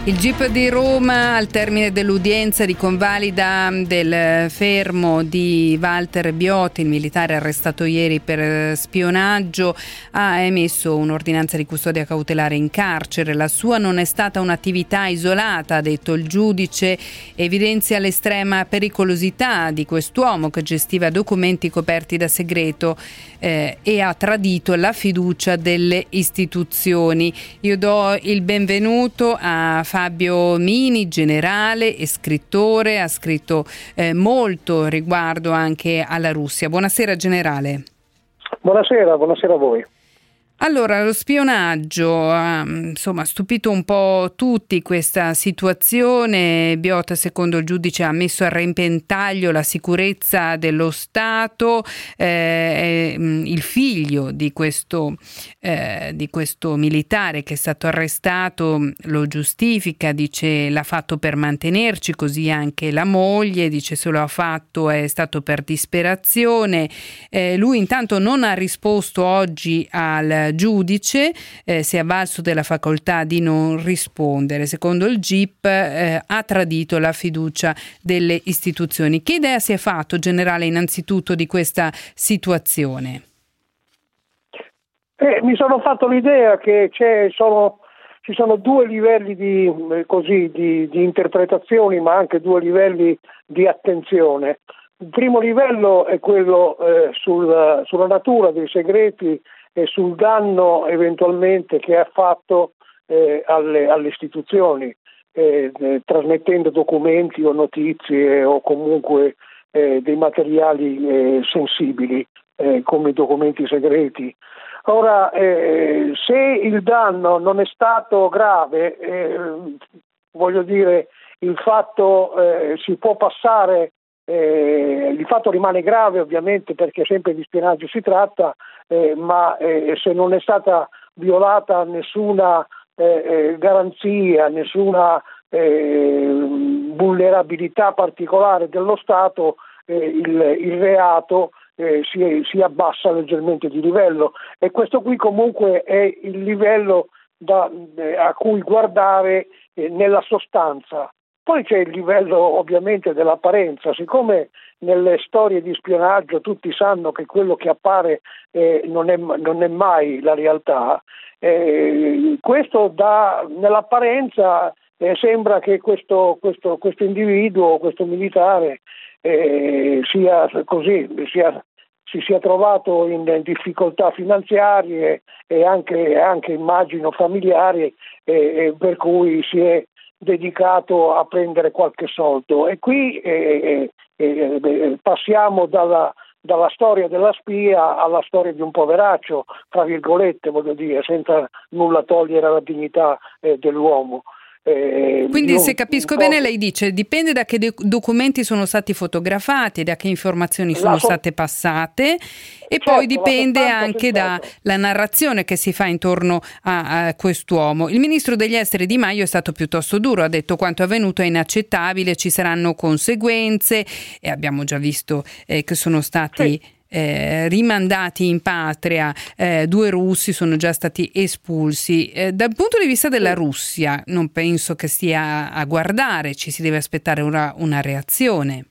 Speaker 3: Il GIP di Roma, al termine dell'udienza di convalida del fermo di Walter Biotti, il militare arrestato ieri per spionaggio, ha emesso un'ordinanza di custodia cautelare in carcere. La sua non è stata un'attività isolata, ha detto il giudice, evidenzia l'estrema pericolosità di quest'uomo che gestiva documenti coperti da segreto eh, e ha tradito la fiducia delle istituzioni. Io do il benvenuto a Fabio Mini, generale e scrittore, ha scritto eh, molto riguardo anche alla Russia. Buonasera generale.
Speaker 18: Buonasera, buonasera a voi.
Speaker 3: Allora, lo spionaggio ha insomma, stupito un po' tutti questa situazione. Biota, secondo il giudice, ha messo a repentaglio la sicurezza dello Stato. Eh, il figlio di questo, eh, di questo militare che è stato arrestato lo giustifica, dice l'ha fatto per mantenerci, così anche la moglie, dice se lo ha fatto è stato per disperazione. Eh, lui intanto non ha risposto oggi al giudice eh, si è avvalso della facoltà di non rispondere. Secondo il GIP eh, ha tradito la fiducia delle istituzioni. Che idea si è fatto, generale, innanzitutto di questa situazione?
Speaker 18: Eh, mi sono fatto l'idea che sono, ci sono due livelli di, eh, così, di, di interpretazioni, ma anche due livelli di attenzione. Il primo livello è quello eh, sul, sulla natura dei segreti e sul danno eventualmente che ha fatto eh, alle, alle, istituzioni, eh, eh, trasmettendo documenti o notizie o comunque eh, dei materiali eh, sensibili eh, come documenti segreti. Ora, se il danno non è stato grave, voglio dire, il fatto si può passare eh, il fatto rimane grave ovviamente perché sempre di spionaggio si tratta, eh, ma eh, se non è stata violata nessuna eh, eh, garanzia, nessuna eh, vulnerabilità particolare dello Stato, il, il, reato si, si, abbassa leggermente di livello. E questo qui comunque è il livello da, a cui guardare nella sostanza poi c'è il livello ovviamente dell'apparenza, siccome nelle storie di spionaggio tutti sanno che quello che appare eh, non, è, non, è, mai la realtà, eh, questo dà, nell'apparenza eh, sembra che questo, questo, questo, individuo, questo militare eh, sia così, sia, si sia trovato in difficoltà finanziarie e anche, anche immagino familiari per cui si è dedicato a prendere qualche soldo e qui eh, eh, eh, passiamo dalla, dalla, storia della spia alla storia di un poveraccio, tra virgolette voglio dire, senza nulla togliere alla dignità eh, dell'uomo.
Speaker 3: Eh, Quindi, se capisco bene, lei dice dipende da che documenti sono stati fotografati, da che informazioni sono so- state passate, e certo, poi dipende anche dalla narrazione che si fa intorno a, a, quest'uomo. Il ministro degli esteri Di Maio è stato piuttosto duro, ha detto quanto avvenuto è inaccettabile, ci saranno conseguenze, e abbiamo già visto eh, che sono stati. Sì eh, rimandati in patria, eh, due russi sono già stati espulsi. Eh, dal punto di vista della Russia non penso che stia a guardare, ci si deve aspettare una, una reazione.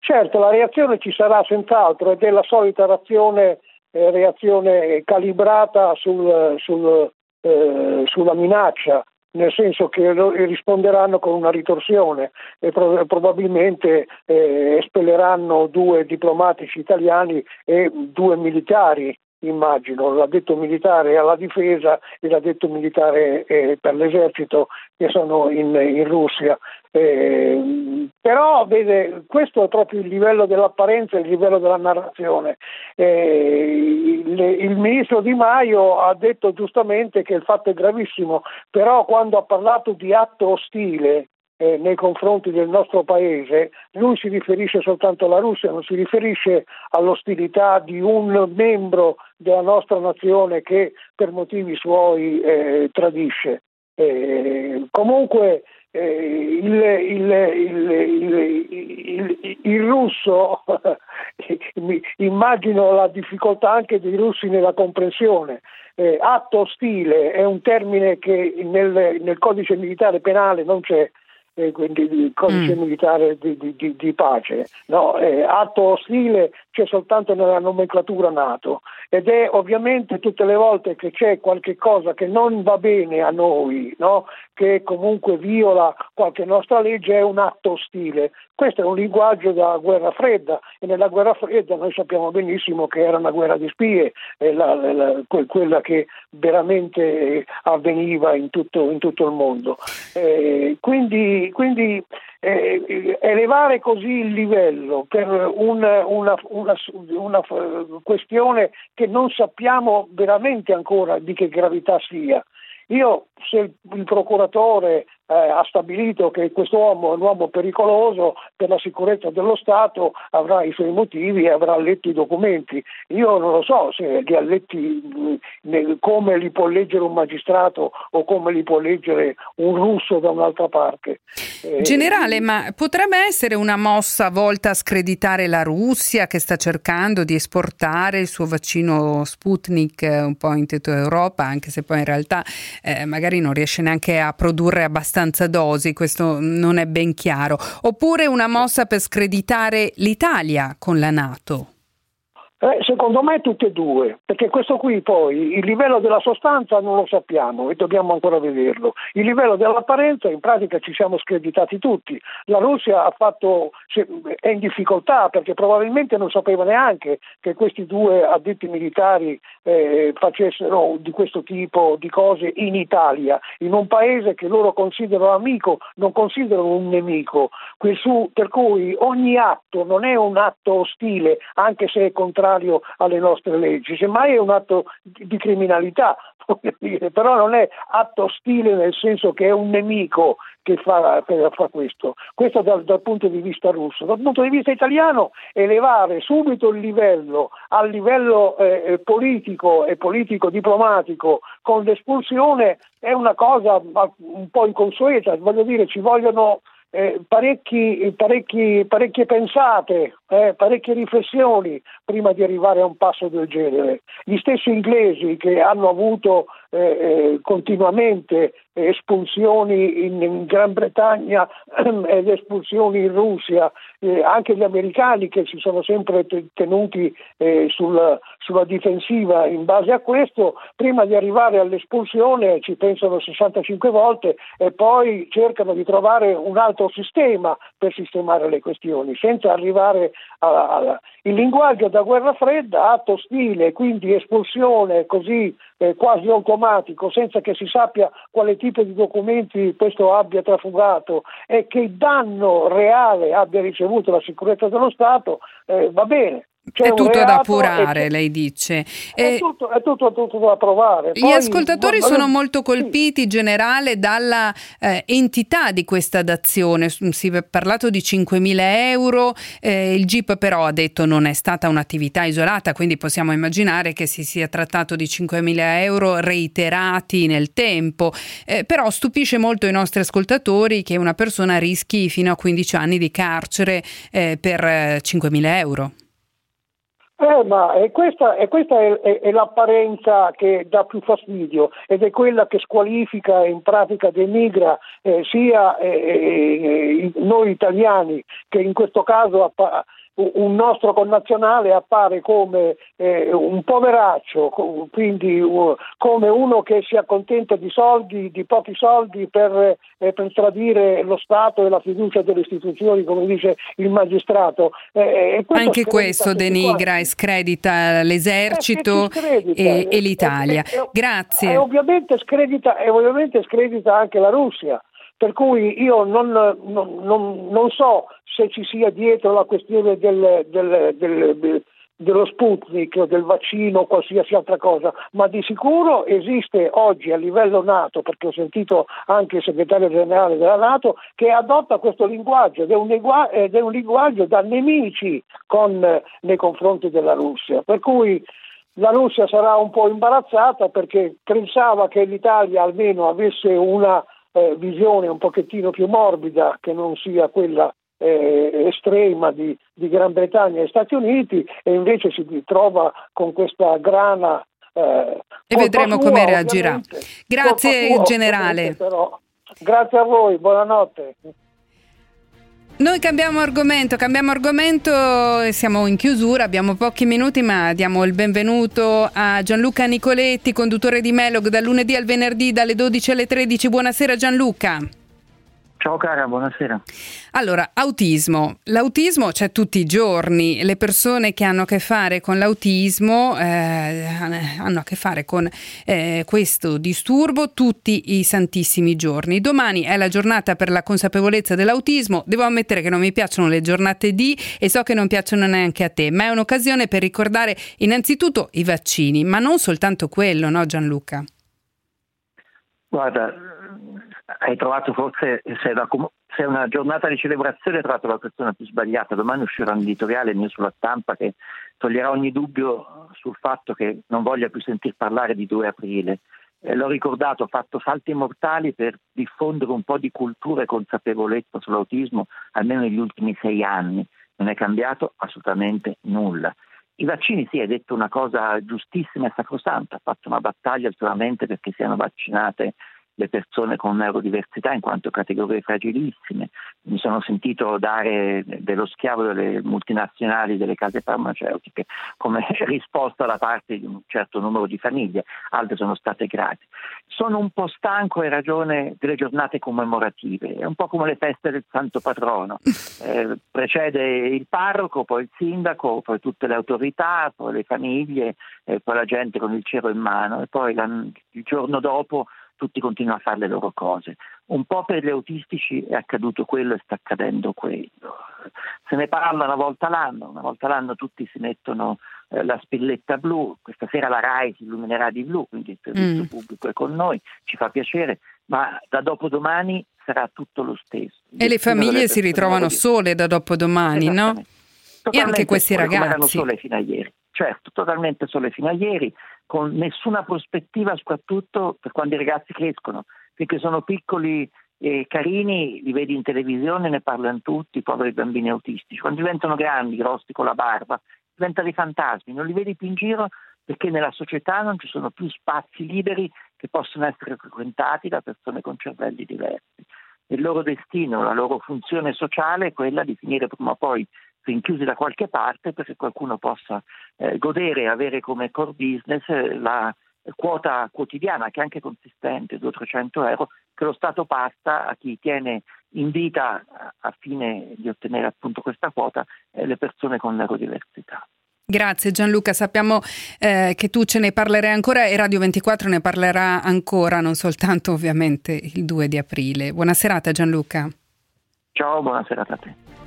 Speaker 18: Certo, la reazione ci sarà senz'altro ed è la solita reazione, eh, reazione calibrata sul, sul, eh, sulla minaccia, nel senso che risponderanno con una ritorsione e pro- probabilmente eh, espelleranno due diplomatici italiani e due militari immagino, l'addetto militare alla difesa e l'addetto militare eh, per l'esercito che sono in, in Russia. Eh, però vede, questo è proprio il livello dell'apparenza, il livello della narrazione. Eh, il, il, ministro Di Maio ha detto giustamente che il fatto è gravissimo, però quando ha parlato di atto ostile eh, nei confronti del nostro paese, lui si riferisce soltanto alla Russia, non si riferisce all'ostilità di un membro della nostra nazione che per motivi suoi eh, tradisce. Eh, comunque eh, il, il, il, il, russo, immagino la difficoltà anche dei russi nella comprensione. Eh, atto ostile è un termine che nel, nel codice militare penale non c'è, eh, quindi il codice mm. militare di, di, di pace. No, eh, atto ostile c'è soltanto nella nomenclatura NATO ed è ovviamente tutte le volte che c'è qualche cosa che non va bene a noi, no? che comunque viola qualche nostra legge, è un atto ostile. Questo è un linguaggio da guerra fredda e nella guerra fredda noi sappiamo benissimo che era una guerra di spie, la, la, quella che veramente avveniva in tutto, in tutto il mondo. Eh, quindi, quindi eh, elevare così il livello per un, una, una, una, questione che non sappiamo veramente ancora di che gravità sia. Io, se il procuratore eh, ha stabilito che quest'uomo è un uomo pericoloso per la sicurezza dello Stato, avrà i suoi motivi e avrà letto i documenti. Io non lo so se li ha letti come li può leggere un magistrato o come li può leggere un russo da un'altra parte.
Speaker 3: Eh, Generale, ma potrebbe essere una mossa volta a screditare la Russia che sta cercando di esportare il suo vaccino Sputnik eh, un po' in tutta Europa, anche se poi in realtà eh, magari non riesce neanche a produrre abbastanza abbastanza dosi, questo non è ben chiaro, oppure una mossa per screditare l'Italia con la Nato?
Speaker 18: Eh, secondo me tutte e due, perché questo qui poi il livello della sostanza non lo sappiamo e dobbiamo ancora vederlo. Il livello dell'apparenza in pratica ci siamo screditati tutti. La Russia fatto, è in difficoltà perché probabilmente non sapeva neanche che questi due addetti militari eh, facessero di questo tipo di cose in Italia, in un paese che loro considerano amico, non considerano un nemico. per cui ogni atto non è un atto ostile, anche se è contrario contrario alle nostre leggi, semmai è un atto di criminalità, però non è atto ostile nel senso che è un nemico che fa, fa questo. Questo dal, dal, punto di vista russo. Dal punto di vista italiano elevare subito il livello al livello eh, eh politico e politico-diplomatico con l'espulsione è una cosa un po' inconsueta, voglio dire ci vogliono eh, parecchi, parecchi, parecchie pensate, eh, parecchie riflessioni prima di arrivare a un passo del genere. Gli stessi inglesi che hanno avuto eh, eh continuamente espulsioni in, in, Gran Bretagna ed espulsioni in Russia, eh, anche gli americani che si sono sempre tenuti eh, sul, sulla difensiva in base a questo, prima di arrivare all'espulsione ci pensano 65 volte e poi cercano di trovare un altro sistema per sistemare le questioni, senza arrivare a, a il linguaggio da guerra fredda, atto ostile, quindi espulsione così eh, quasi automatico, senza che si sappia quale tipo di documenti questo abbia trafugato e che danno reale abbia ricevuto la sicurezza dello Stato, eh, va bene.
Speaker 3: C'è è tutto da appurare, lei dice.
Speaker 18: È, eh, tutto, è tutto, tutto, da provare.
Speaker 3: Poi, gli ascoltatori sono molto colpiti, in generale, dalla eh, entità di questa dazione. Si è parlato di 5.000 euro, eh, il GIP però ha detto non è stata un'attività isolata, quindi possiamo immaginare che si sia trattato di 5.000 euro reiterati nel tempo. Eh, però stupisce molto i nostri ascoltatori che una persona rischi fino a 15 anni di carcere eh, per 5.000 eh, euro.
Speaker 18: Eh, ma è questa, è, questa è, è, è, l'apparenza che dà più fastidio ed è quella che squalifica e in pratica denigra eh, sia eh, eh noi italiani che in questo caso appa- un nostro connazionale appare come eh, un poveraccio, quindi uh, come uno che si accontenta di soldi, di pochi soldi per, eh, per, tradire lo Stato e la fiducia delle istituzioni, come dice il magistrato.
Speaker 3: Eh, Anche questo denigra e scredita l'esercito eh, e, e, l'Italia. Grazie.
Speaker 18: E ovviamente scredita, e ovviamente scredita anche la Russia. Per cui io non, non, non, non so se ci sia dietro la questione del, del, del, dello Sputnik del vaccino o qualsiasi altra cosa, ma di sicuro esiste oggi a livello Nato, perché ho sentito anche il segretario generale della Nato, che adotta questo linguaggio ed è un, linguaggio, è un linguaggio da nemici con, nei confronti della Russia. Per cui la Russia sarà un po' imbarazzata perché pensava che l'Italia almeno avesse una eh, visione un pochettino più morbida che non sia quella eh, estrema di, di, Gran Bretagna e Stati Uniti e invece si trova con questa grana
Speaker 3: eh, e vedremo come reagirà. Grazie generale.
Speaker 18: Però. Grazie a voi, buonanotte.
Speaker 3: Noi cambiamo argomento, cambiamo argomento, siamo in chiusura, abbiamo pochi minuti ma diamo il benvenuto a Gianluca Nicoletti, conduttore di Melog dal lunedì al venerdì dalle 12 alle 13. Buonasera Gianluca.
Speaker 19: Ciao cara, buonasera.
Speaker 3: Allora, autismo. L'autismo c'è tutti i giorni, le persone che hanno a che fare con l'autismo eh, hanno a che fare con eh, questo disturbo tutti i santissimi giorni. Domani è la giornata per la consapevolezza dell'autismo, devo ammettere che non mi piacciono le giornate di e so che non piacciono neanche a te, ma è un'occasione per ricordare innanzitutto i vaccini, ma non soltanto quello, no Gianluca?
Speaker 19: Guarda, hai trovato forse, se è una giornata di celebrazione, hai trovato la persona più sbagliata. Domani uscirà un editoriale mio sulla stampa che toglierà ogni dubbio sul fatto che non voglia più sentir parlare di 2 aprile. Eh, l'ho ricordato, ho fatto salti mortali per diffondere un po' di cultura e consapevolezza sull'autismo, almeno negli ultimi sei anni. Non è cambiato assolutamente nulla. I vaccini, sì, hai detto una cosa giustissima e sacrosanta, ha fatto una battaglia solamente perché siano vaccinate le persone con neurodiversità in quanto categorie fragilissime. Mi sono sentito dare dello schiavo delle multinazionali, delle case farmaceutiche, come risposta da parte di un certo numero di famiglie, altre sono state grati. Sono un po' stanco in ragione delle giornate commemorative, è un po' come le feste del santo patrono. Eh, precede il parroco, poi il sindaco, poi tutte le autorità, poi le famiglie, eh, poi la gente con il cielo in mano e poi la, il giorno dopo tutti continuano a fare le loro cose. Un po' per gli autistici è accaduto quello e sta accadendo quello. Se ne parla una volta l'anno, una volta l'anno tutti si mettono eh, la spilletta blu, questa sera la RAI si illuminerà di blu, quindi il servizio mm. pubblico è con noi, ci fa piacere, ma da dopodomani sarà tutto lo stesso.
Speaker 3: E le famiglie si ritrovano sole da dopodomani, no? E anche questi ragazzi.
Speaker 19: Erano sole fino a ieri certo, totalmente sole fino a ieri, con nessuna prospettiva, soprattutto per quando i ragazzi crescono, perché sono piccoli e carini, li vedi in televisione, ne parlano tutti, poveri bambini autistici. Quando diventano grandi, grossi con la barba, diventano dei fantasmi, non li vedi più in giro perché nella società non ci sono più spazi liberi che possono essere frequentati da persone con cervelli diversi. Il loro destino, la loro funzione sociale è quella di finire prima o poi rinchiusi da qualche parte perché qualcuno possa eh, godere e avere come core business eh, la quota quotidiana, che è anche consistente, 200-300 euro, che lo Stato passa a chi tiene in vita a fine di ottenere appunto questa quota eh, le persone con neurodiversità.
Speaker 3: Grazie Gianluca, sappiamo eh, che tu ce ne parlerai ancora e Radio 24 ne parlerà ancora, non soltanto ovviamente il 2 di aprile. Buona serata Gianluca.
Speaker 19: Ciao, buona serata a te.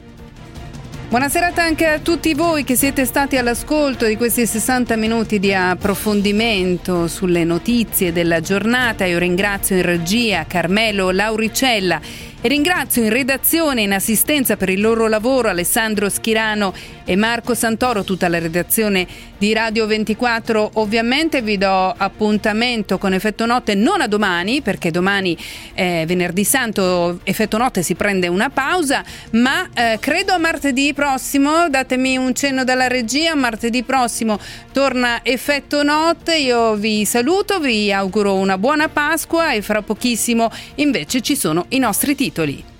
Speaker 3: Buonasera anche a tutti voi che siete stati all'ascolto di questi 60 minuti di approfondimento sulle notizie della giornata. Io ringrazio in regia Carmelo Lauricella ringrazio in redazione e in assistenza per il loro lavoro Alessandro Schirano e Marco Santoro, tutta la redazione di Radio 24. Ovviamente vi do appuntamento con Effetto Notte non a domani, perché domani è venerdì santo, Effetto Notte si prende una pausa, ma eh, credo a martedì prossimo, datemi un cenno dalla regia, martedì prossimo torna Effetto Notte, io vi saluto, vi auguro una buona Pasqua e fra pochissimo invece ci sono i nostri titoli titoli.